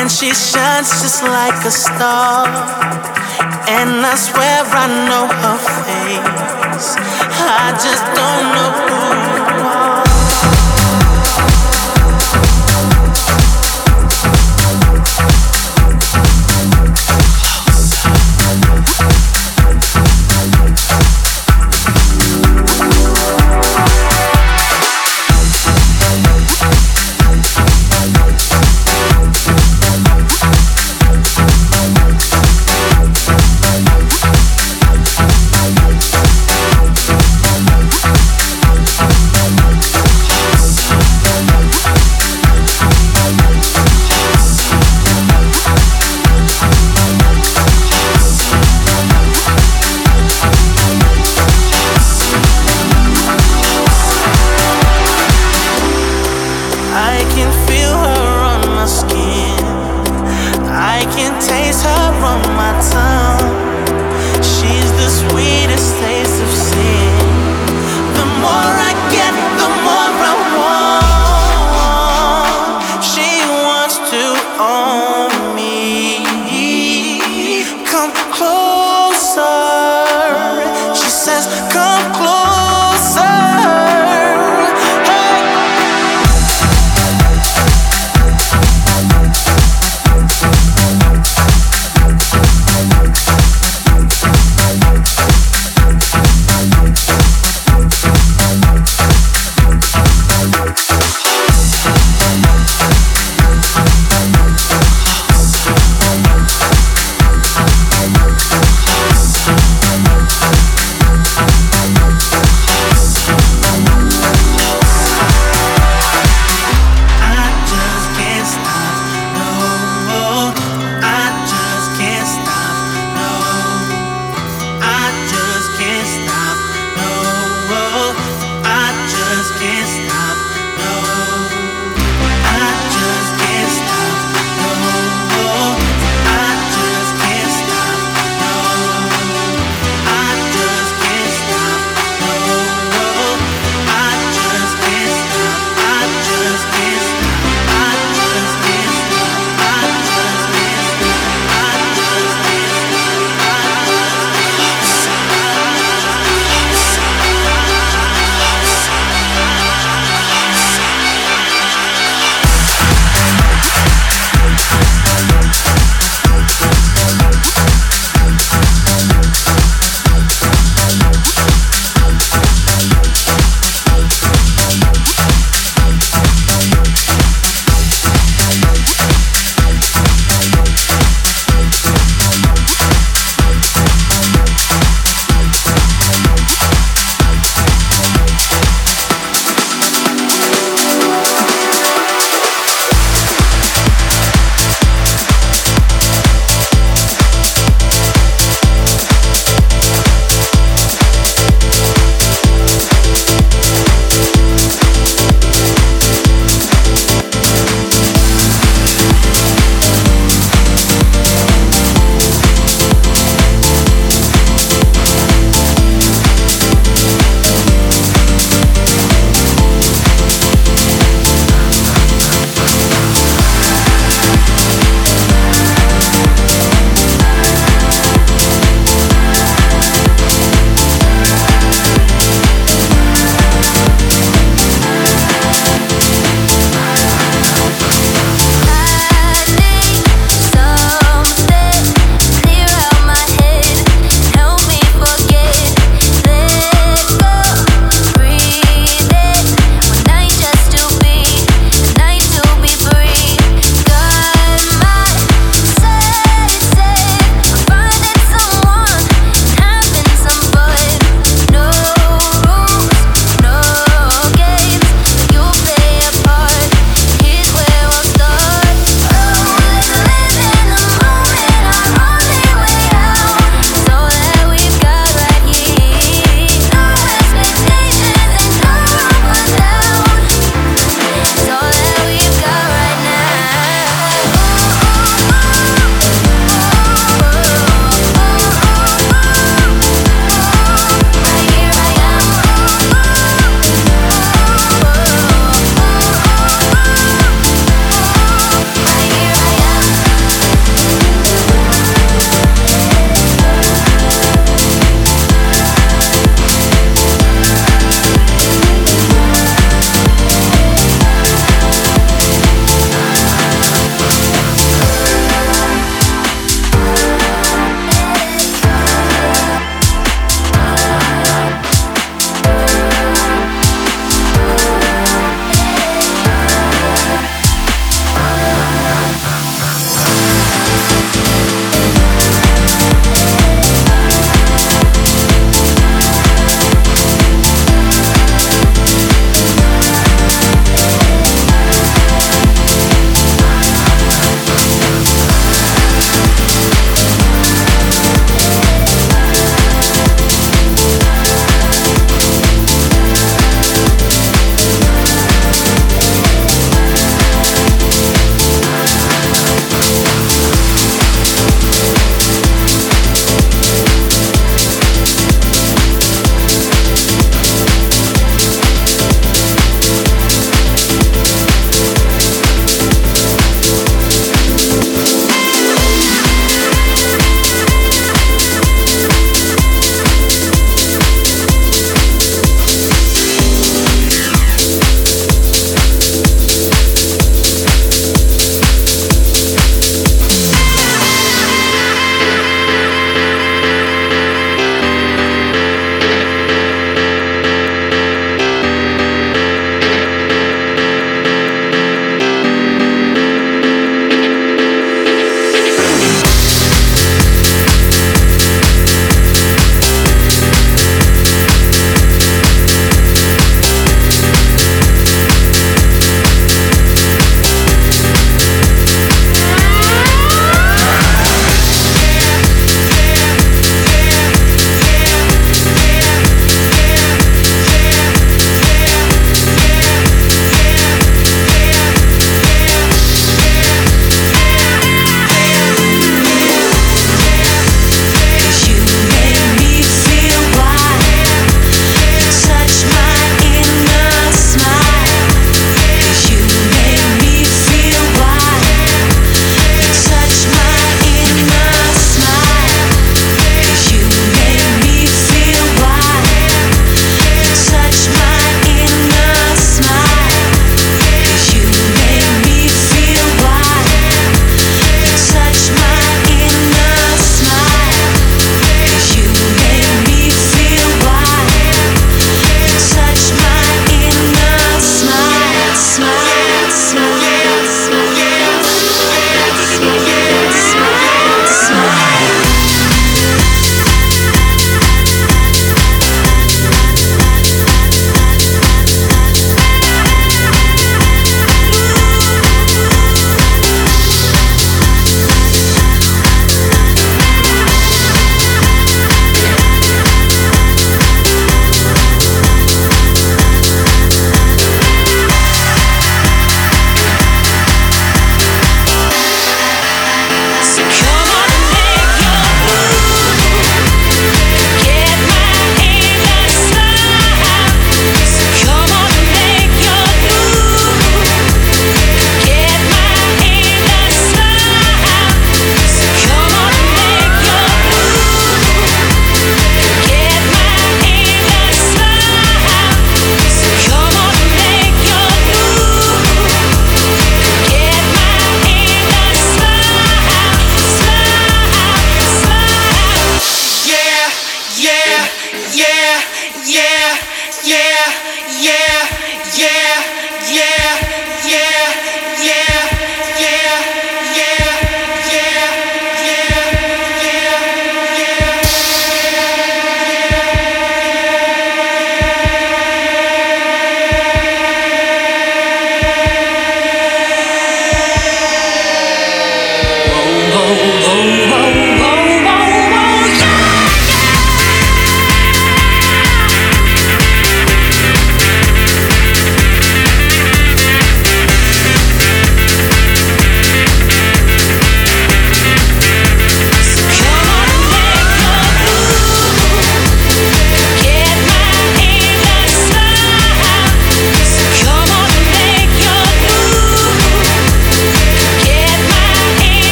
And She shines just like a star. And I swear I know her face. I just don't know who you are.